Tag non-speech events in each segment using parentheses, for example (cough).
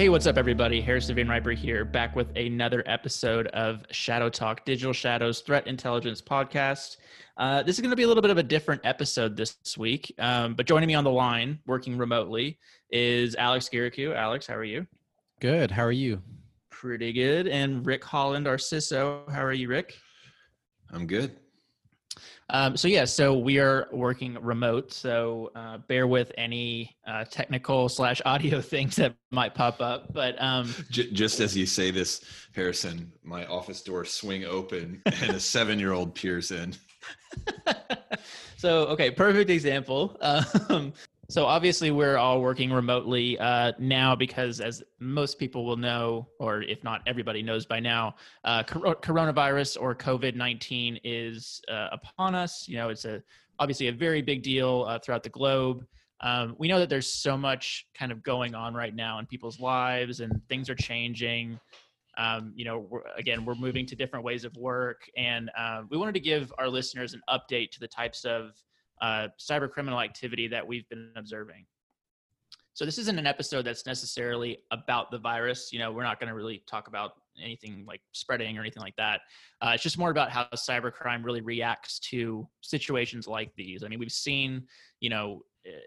Hey, what's up, everybody? Harrison Van Riper here, back with another episode of Shadow Talk Digital Shadows Threat Intelligence Podcast. Uh, this is going to be a little bit of a different episode this week, um, but joining me on the line, working remotely, is Alex Guirakhoo. Alex, how are you? Good. How are you? Pretty good. And Rick Holland, our CISO. How are you, Rick? I'm good. Um, so yeah, so we are working remote. So uh, bear with any uh, technical slash audio (laughs) things that might pop up. But um, (laughs) J- just as you say this, Harrison, my office door swing open (laughs) and a seven-year-old peers in. so okay, perfect example. Um, so obviously we're all working remotely uh, now because, as most people will know, or if not everybody knows by now, uh, cor- coronavirus or COVID nineteen is uh, upon us. You know, it's a obviously a very big deal uh, throughout the globe. Um, we know that there's so much kind of going on right now in people's lives, and things are changing. Um, you know, we're, again, we're moving to different ways of work, and uh, we wanted to give our listeners an update to the types of uh, cyber criminal activity that we've been observing. So this isn't an episode that's necessarily about the virus. You know, we're not going to really talk about anything like spreading or anything like that. Uh, it's just more about how cybercrime really reacts to situations like these. I mean, we've seen, you know,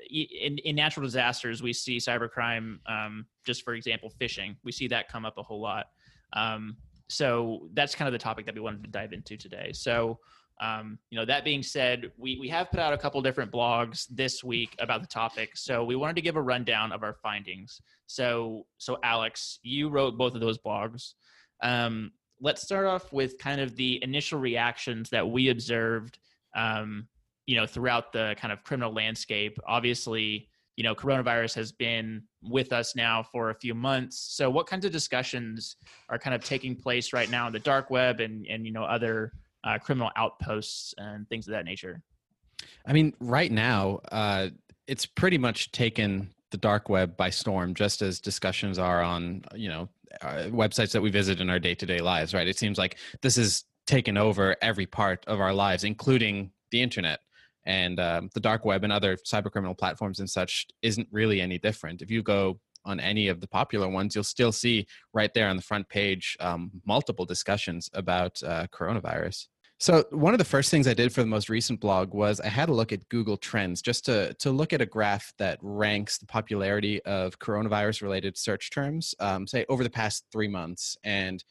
in, in natural disasters, we see cybercrime. Um, just for example, phishing. We see that come up a whole lot. Um, so that's kind of the topic that we wanted to dive into today. So um, you know, that being said, we, we have put out a couple different blogs this week about the topic. So we wanted to give a rundown of our findings. So, so Alex, you wrote both of those blogs. Um, let's start off with kind of the initial reactions that we observed, um, you know, throughout the kind of criminal landscape. Obviously, you know, coronavirus has been with us now for a few months. So what kinds of discussions are kind of taking place right now in the dark web and, and, you know, other uh, criminal outposts and things of that nature? I mean, right now, uh, it's pretty much taken the dark web by storm, just as discussions are on, you know, uh, websites that we visit in our day to day lives, right? It seems like this has taken over every part of our lives, including the internet. And um, the dark web and other cybercriminal platforms and such isn't really any different. If you go on any of the popular ones, you'll still see right there on the front page um, multiple discussions about uh, coronavirus. So one of the first things I did for the most recent blog was I had a look at Google Trends just to to look at a graph that ranks the popularity of coronavirus related search terms, um, say over the past three months. And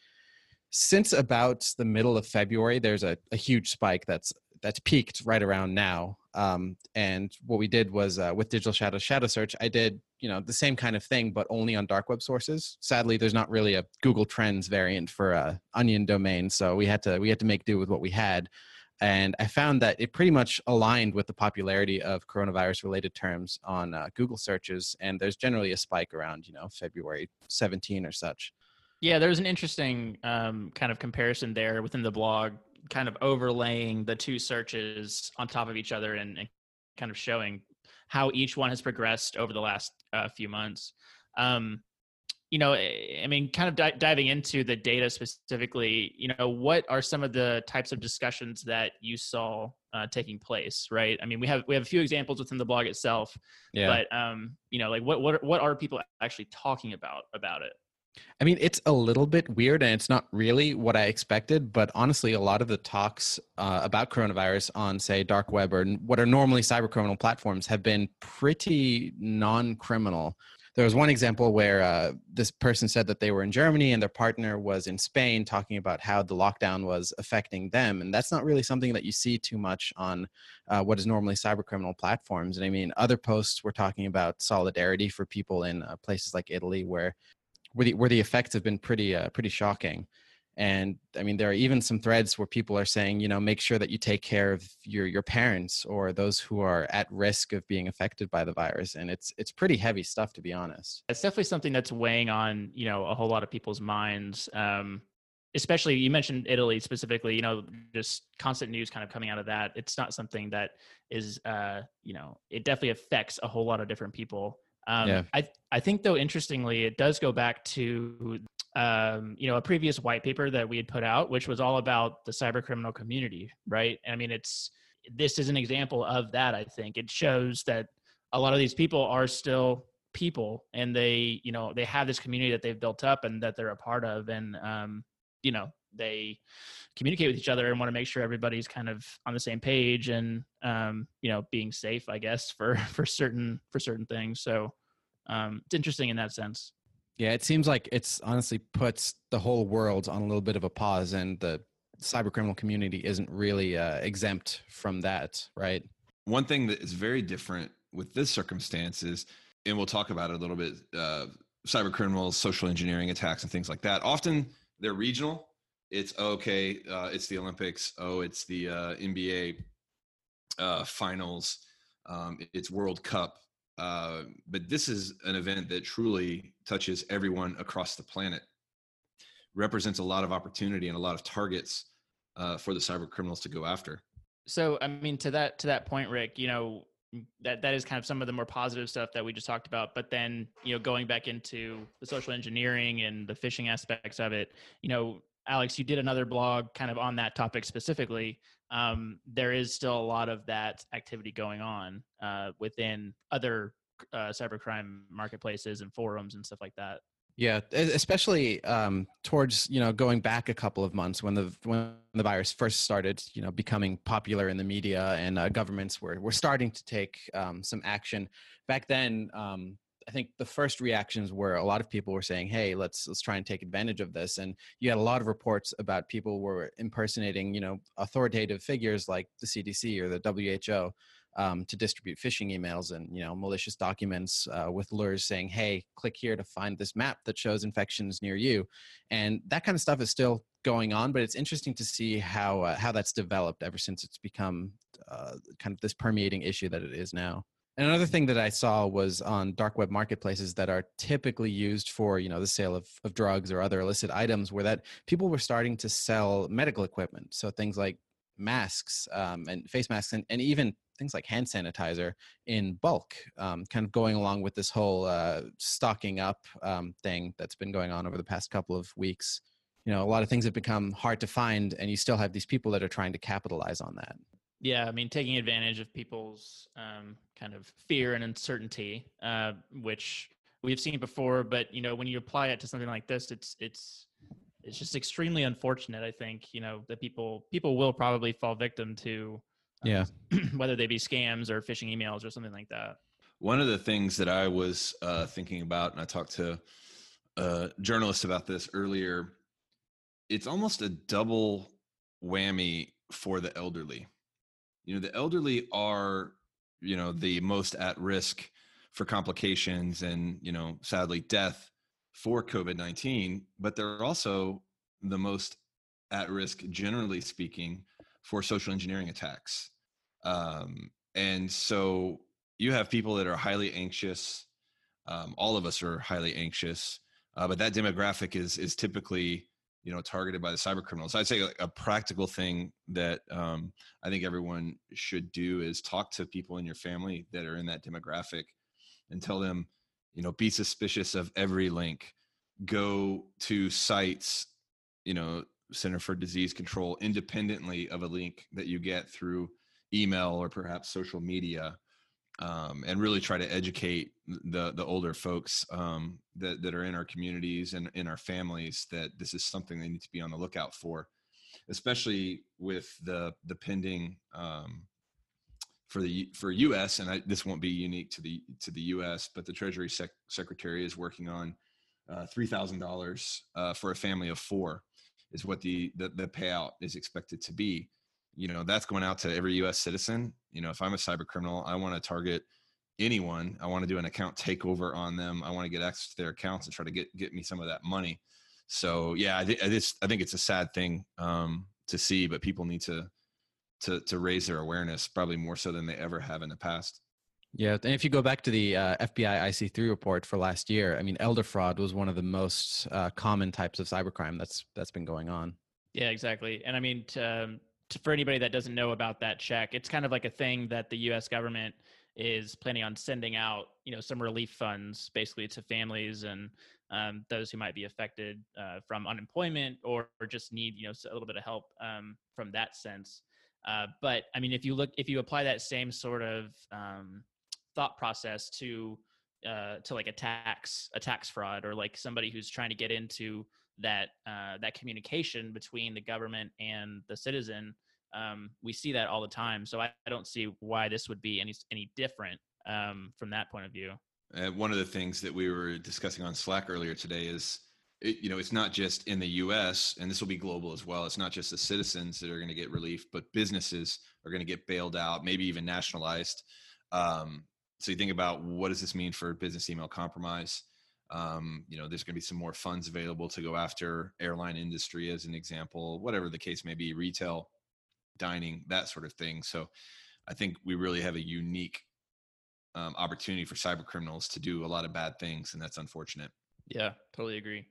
since about the middle of February, there's a, a huge spike that's that's peaked right around now. Um, and what we did was uh, with Digital Shadow Shadow Search, I did you know the same kind of thing, but only on dark web sources. Sadly, there's not really a Google Trends variant for a Onion domain, so we had to we had to make do with what we had. And I found that it pretty much aligned with the popularity of coronavirus related terms on uh, Google searches. And there's generally a spike around, you know, February 17 or such. Yeah, there's an interesting um, kind of comparison there within the blog kind of overlaying the two searches on top of each other and, and kind of showing how each one has progressed over the last uh, few months. Um, you know, I mean, kind of di- diving into the data specifically, you know, what are some of the types of discussions that you saw uh, taking place? Right. I mean, we have we have a few examples within the blog itself, yeah. but um, you know, like what what what are people actually talking about about it? I mean, it's a little bit weird and it's not really what I expected, but honestly, a lot of the talks uh, about coronavirus on, say, dark web or what are normally cyber criminal platforms have been pretty non criminal. There was one example where uh, this person said that they were in Germany and their partner was in Spain, talking about how the lockdown was affecting them. And that's not really something that you see too much on uh, what is normally cyber criminal platforms. And I mean, other posts were talking about solidarity for people in uh, places like Italy, where where the where the effects have been pretty uh, pretty shocking. And i mean there are even some threads where people are saying you know make sure that you take care of your your parents or those who are at risk of being affected by the virus. And it's it's pretty heavy stuff to be honest. It's definitely something that's weighing on you know a whole lot of people's minds um especially you mentioned italy specifically you know just constant news kind of coming out of that it's not something that is uh you know it definitely affects a whole lot of different people um, yeah. I I think though interestingly, it does go back to um, you know a previous white paper that we had put out, which was all about the cyber criminal community, right? I mean, it's this is an example of that. I think it shows that a lot of these people are still people and they you know they have this community that they've built up and that they're a part of and um, you know they communicate with each other and want to make sure everybody's kind of on the same page and um, you know being safe i guess (laughs) for for certain for certain things. So um, it's interesting in that sense. Yeah it seems like it's honestly puts the whole world on a little bit of a pause and the cyber criminal community isn't really uh, exempt from that right? One thing that is very different with this circumstance is and we'll talk about it a little bit uh, cyber criminals social engineering attacks and things like that often they're regional it's okay uh, it's the olympics oh it's the uh, nba uh, finals um, it's world cup uh, but this is an event that truly touches everyone across the planet. Represents a lot of opportunity and a lot of targets uh, for the cyber criminals to go after. So i mean to that to that point rick you know that that is kind of some of the more positive stuff that we just talked about but then you know going back into the social engineering and the phishing aspects of it you know alex you did another blog kind of on that topic specifically um, there is still a lot of that activity going on uh, within other uh, cybercrime marketplaces and forums and stuff like that yeah, especially um, towards you know going back a couple of months when the when the virus first started, you know, becoming popular in the media and uh, governments were were starting to take um, some action. Back then, um, I think the first reactions were a lot of people were saying, "Hey, let's let's try and take advantage of this." And you had a lot of reports about people were impersonating, you know, authoritative figures like the CDC or the WHO um, to distribute phishing emails and you know malicious documents uh, with lures saying, "Hey, click here to find this map that shows infections near you," and that kind of stuff is still going on. But it's interesting to see how uh, how that's developed ever since it's become uh, kind of this permeating issue that it is now. And another thing that I saw was on dark web marketplaces that are typically used for, you know, the sale of, of drugs or other illicit items, where that people were starting to sell medical equipment. So things like masks um, and face masks and, and even things like hand sanitizer in bulk, um, kind of going along with this whole uh, stocking up um, thing that's been going on over the past couple of weeks. You know, a lot of things have become hard to find, and you still have these people that are trying to capitalize on that. Yeah, I mean, taking advantage of people's um, kind of fear and uncertainty, uh, which we've seen before. But you know, when you apply it to something like this, it's it's it's just extremely unfortunate. I think you know that people people will probably fall victim to yeah (clears throat) whether they be scams or phishing emails or something like that one of the things that i was uh, thinking about and i talked to a journalist about this earlier it's almost a double whammy for the elderly you know the elderly are you know the most at risk for complications and you know sadly death for covid-19 but they're also the most at risk generally speaking for social engineering attacks um, and so you have people that are highly anxious. Um, all of us are highly anxious, uh, but that demographic is is typically you know targeted by the cyber criminals. I'd say a practical thing that um, I think everyone should do is talk to people in your family that are in that demographic, and tell them, you know, be suspicious of every link. Go to sites, you know, Center for Disease Control independently of a link that you get through email or perhaps social media um, and really try to educate the the older folks um, that that are in our communities and in our families that this is something they need to be on the lookout for, especially with the the pending um, for the for U.S. and I, this won't be unique to the to the U.S. but the Treasury Sec- Secretary is working on uh, three thousand uh, dollars for a family of four is what the, the the payout is expected to be you know that's going out to every us citizen you know if i'm a cyber criminal i want to target anyone i want to do an account takeover on them i want to get access to their accounts and try to get get me some of that money so yeah i, th- I, just, I think it's a sad thing um, to see but people need to to to raise their awareness probably more so than they ever have in the past yeah, and if you go back to the uh, FBI IC3 report for last year, I mean, elder fraud was one of the most uh, common types of cybercrime that's that's been going on. Yeah, exactly. And I mean, to, um, for anybody that doesn't know about that check, it's kind of like a thing that the U.S. government is planning on sending out, you know, some relief funds basically to families and um, those who might be affected uh, from unemployment or, or, just need, you know, a little bit of help um, from that sense. Uh, but I mean, if you look, if you apply that same sort of um, thought process to uh, to like a tax a tax fraud or like somebody who's trying to get into that uh, that communication between the government and the citizen. Um, we see that all the time, so I, I, don't see why this would be any any different um, from that point of view. Uh, one of the things that we were discussing on Slack earlier today is, it, you know, it's not just in the U.S. and this will be global as well. It's not just the citizens that are going to get relief, but businesses are going to get bailed out, maybe even nationalized. Um, so you think about what does this mean for business email compromise? Um, you know, there's going to be some more funds available to go after airline industry as an example, whatever the case may be, retail, dining, that sort of thing. So I think we really have a unique um, opportunity for cyber criminals to do a lot of bad things, and that's unfortunate. Yeah, totally agree.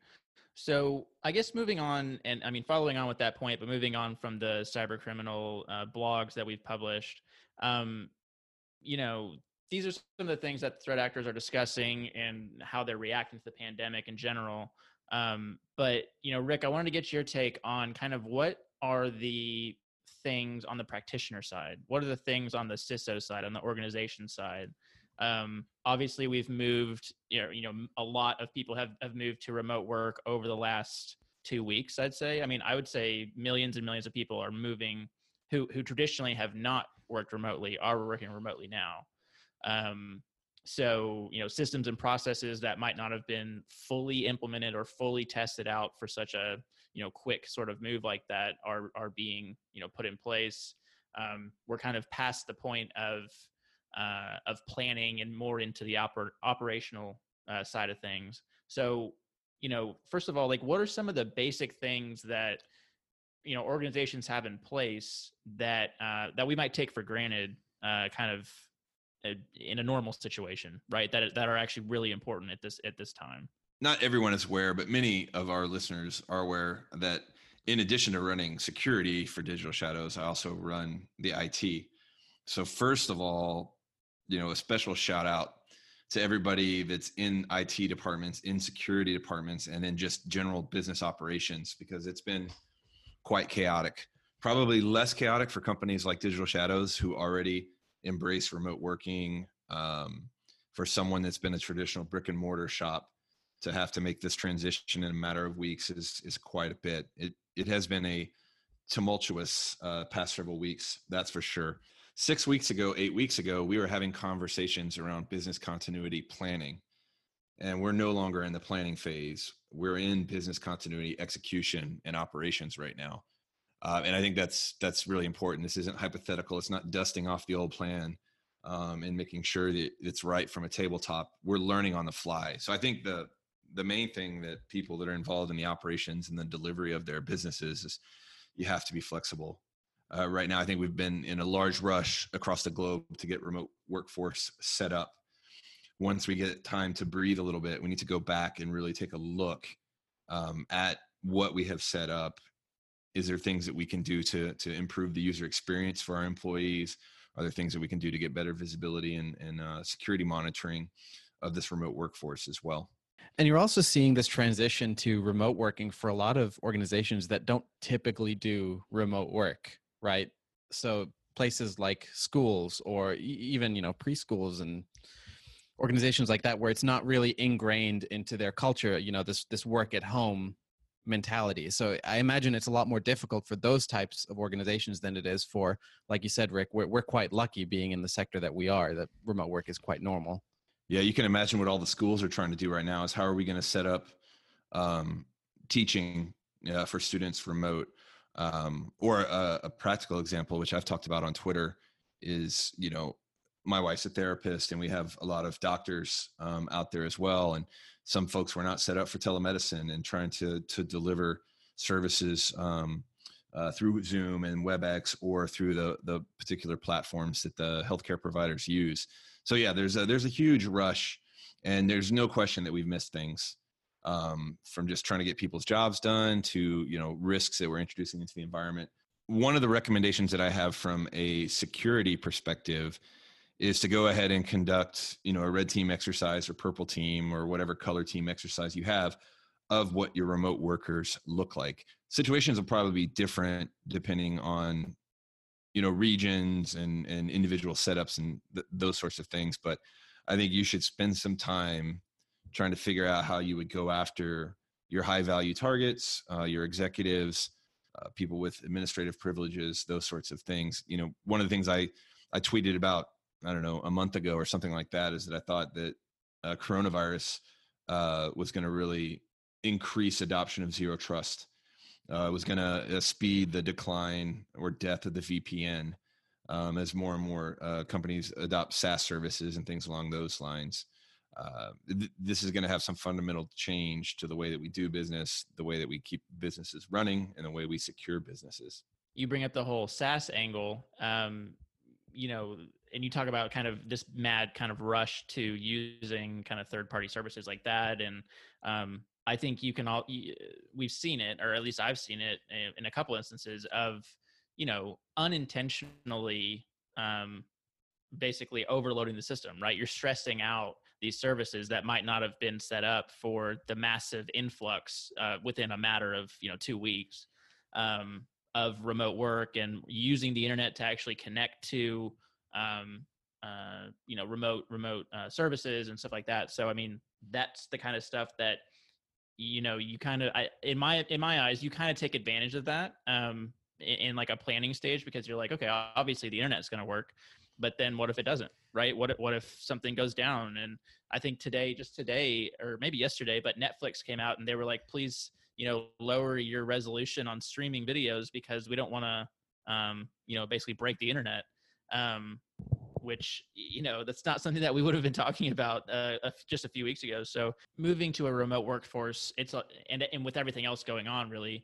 So I guess moving on, and I mean following on with that point, but moving on from the cyber criminal uh, blogs that we've published, um, you know, these are some of the things that threat actors are discussing and how they're reacting to the pandemic in general. Um, but you know, Rick, I wanted to get your take on kind of what are the things on the practitioner side? What are the things on the CISO side, on the organization side? Um, obviously, we've moved. You know, you know, a lot of people have have moved to remote work over the last two weeks. I'd say. I mean, I would say millions and millions of people are moving who who traditionally have not worked remotely are working remotely now. Um, so you know systems and processes that might not have been fully implemented or fully tested out for such a you know quick sort of move like that are are being you know put in place um, we're kind of past the point of uh, of planning and more into the oper- operational uh, side of things. So you know first of all like what are some of the basic things that you know organizations have in place that uh, that we might take for granted uh, kind of in a normal situation, right? That that are actually really important at this at this time. Not everyone is aware, but many of our listeners are aware that in addition to running security for Digital Shadows, I also run the IT. So first of all, you know, a special shout out to everybody that's in IT departments, in security departments, and in just general business operations because it's been quite chaotic. Probably less chaotic for companies like Digital Shadows who already embrace remote working um, for someone that's been a traditional brick and mortar shop to have to make this transition in a matter of weeks is is quite a bit. It it has been a tumultuous uh, past several weeks that's for sure. Six weeks ago eight weeks ago we were having conversations around business continuity planning and we're no longer in the planning phase. We're in business continuity execution and operations right now uh, and I think that's that's really important. This isn't hypothetical. It's not dusting off the old plan um, and making sure that it's right from a tabletop. We're learning on the fly. So I think the the main thing that people that are involved in the operations and the delivery of their businesses is you have to be flexible. Uh, right now, I think we've been in a large rush across the globe to get remote workforce set up. Once we get time to breathe a little bit, we need to go back and really take a look um, at what we have set up is there things that we can do to to improve the user experience for our employees? Are there things that we can do to get better visibility and, and uh, security monitoring of this remote workforce as well? And you're also seeing this transition to remote working for a lot of organizations that don't typically do remote work right? So places like schools or even you know preschools and organizations like that where it's not really ingrained into their culture you know this this work at home mentality. So I imagine it's a lot more difficult for those types of organizations than it is for, like you said, Rick. We're we're quite lucky being in the sector that we are. That remote work is quite normal. Yeah, you can imagine what all the schools are trying to do right now. Is how are we going to set up um, teaching uh, for students remote? Um, or a, a practical example, which I've talked about on Twitter, is you know my wife's a therapist and we have a lot of doctors um, out there as well and some folks were not set up for telemedicine and trying to to deliver services um, uh, through zoom and webex or through the the particular platforms that the healthcare providers use. So yeah there's a there's a huge rush and there's no question that we've missed things um, from just trying to get people's jobs done to you know risks that we're introducing into the environment. One of the recommendations that i have from a security perspective is to go ahead and conduct you know a red team exercise or purple team or whatever color team exercise you have of what your remote workers look like situations will probably be different depending on you know regions and and individual setups and th- those sorts of things but I think you should spend some time trying to figure out how you would go after your high value targets, uh, your executives, uh, people with administrative privileges, those sorts of things. You know, one of the things I I tweeted about I don't know a month ago or something like that is that I thought that uh, coronavirus uh, was going to really increase adoption of zero trust. Uh, was going to uh, speed the decline or death of the VPN um, as more and more uh, companies adopt SaaS services and things along those lines. Uh, th- this is going to have some fundamental change to the way that we do business, the way that we keep businesses running, and the way we secure businesses. You bring up the whole SaaS angle. Um, you know, and you talk about kind of this mad kind of rush to using kind of third party services like that and um, i think you can all we've seen it or at least i've seen it in a couple instances of you know unintentionally um, basically overloading the system right? You're stressing out these services that might not have been set up for the massive influx uh, within a matter of you know two weeks um, of remote work and using the internet to actually connect to um, uh, you know remote remote uh, services and stuff like that. So i mean that's the kind of stuff that you know you kind of in my in my eyes you kind of take advantage of that um, in, in, like a planning stage because you're like okay obviously the internet's going to work but then what if it doesn't? Right? What if, what if something goes down? And i think today just today or maybe yesterday but netflix came out and they were like please you know lower your resolution on streaming videos because we don't want to um, you know basically break the internet um, which you know that's not something that we would have been talking about uh, just a few weeks ago. So moving to a remote workforce, it's and and with everything else going on, really,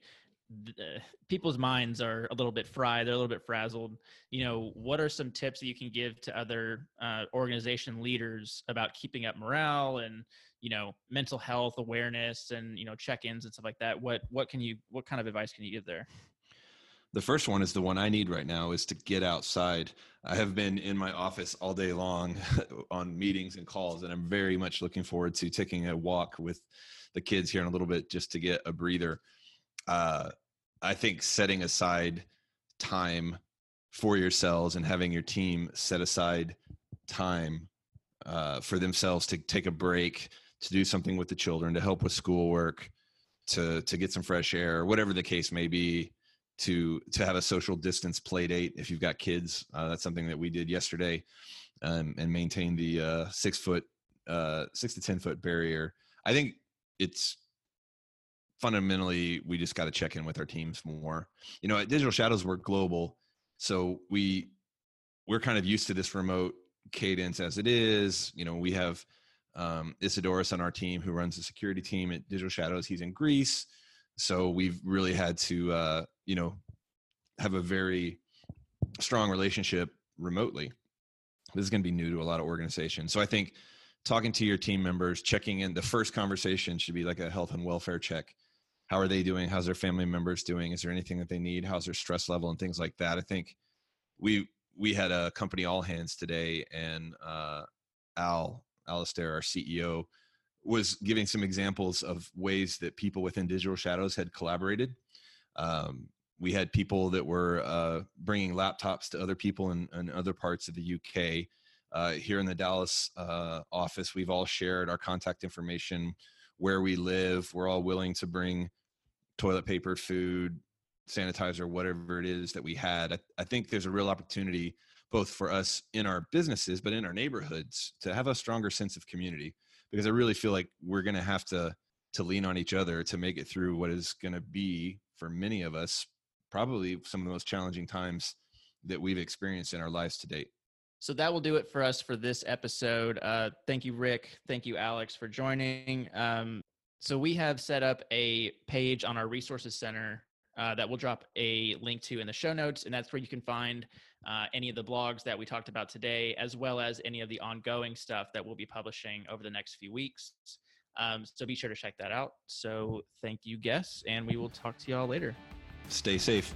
the, people's minds are a little bit fried. They're a little bit frazzled. You know, what are some tips that you can give to other uh, organization leaders about keeping up morale and you know mental health awareness and you know check-ins and stuff like that? What what can you what kind of advice can you give there? The first one is the one I need right now is to get outside. I have been in my office all day long (laughs) on meetings and calls, and I'm very much looking forward to taking a walk with the kids here in a little bit just to get a breather. Uh, I think setting aside time for yourselves and having your team set aside time uh, for themselves to take a break, to do something with the children, to help with schoolwork, to to get some fresh air, whatever the case may be to to have a social distance play date if you've got kids. Uh, that's something that we did yesterday, um, and maintain the uh, six foot, uh, six to ten foot barrier. I think it's fundamentally we just got to check in with our teams more. You know, at Digital Shadows we're global, so we we're kind of used to this remote cadence as it is. You know, we have um, on our team who runs the security team at Digital Shadows. He's in Greece so we've really had to uh, you know have a very strong relationship remotely this is going to be new to a lot of organizations. So i think talking to your team members checking in the first conversation should be like a health and welfare check. How are they doing? How's their family members doing? Is there anything that they need? How's their stress level? And things like that. I think we we had a company all hands today and uh, al Alastair our ceo was giving some examples of ways that people within Digital Shadows had collaborated. Um, we had people that were uh, bringing laptops to other people in, in other parts of the UK. Uh, here in the Dallas uh, office, we've all shared our contact information, where we live. We're all willing to bring toilet paper, food, sanitizer, whatever it is that we had. I, I think there's a real opportunity both for us in our businesses, but in our neighborhoods to have a stronger sense of community because I really feel like we're going to have to to lean on each other to make it through what is going to be for many of us probably some of the most challenging times that we've experienced in our lives to date. So that will do it for us for this episode. Uh, thank you, Rick. Thank you, Alex, for joining. Um, so we have set up a page on our resources center uh, that we'll drop a link to in the show notes, and that's where you can find uh, any of the blogs that we talked about today, as well as any of the ongoing stuff that we'll be publishing over the next few weeks. Um, so be sure to check that out. So thank you, guests, and we will talk to y'all later. Stay safe.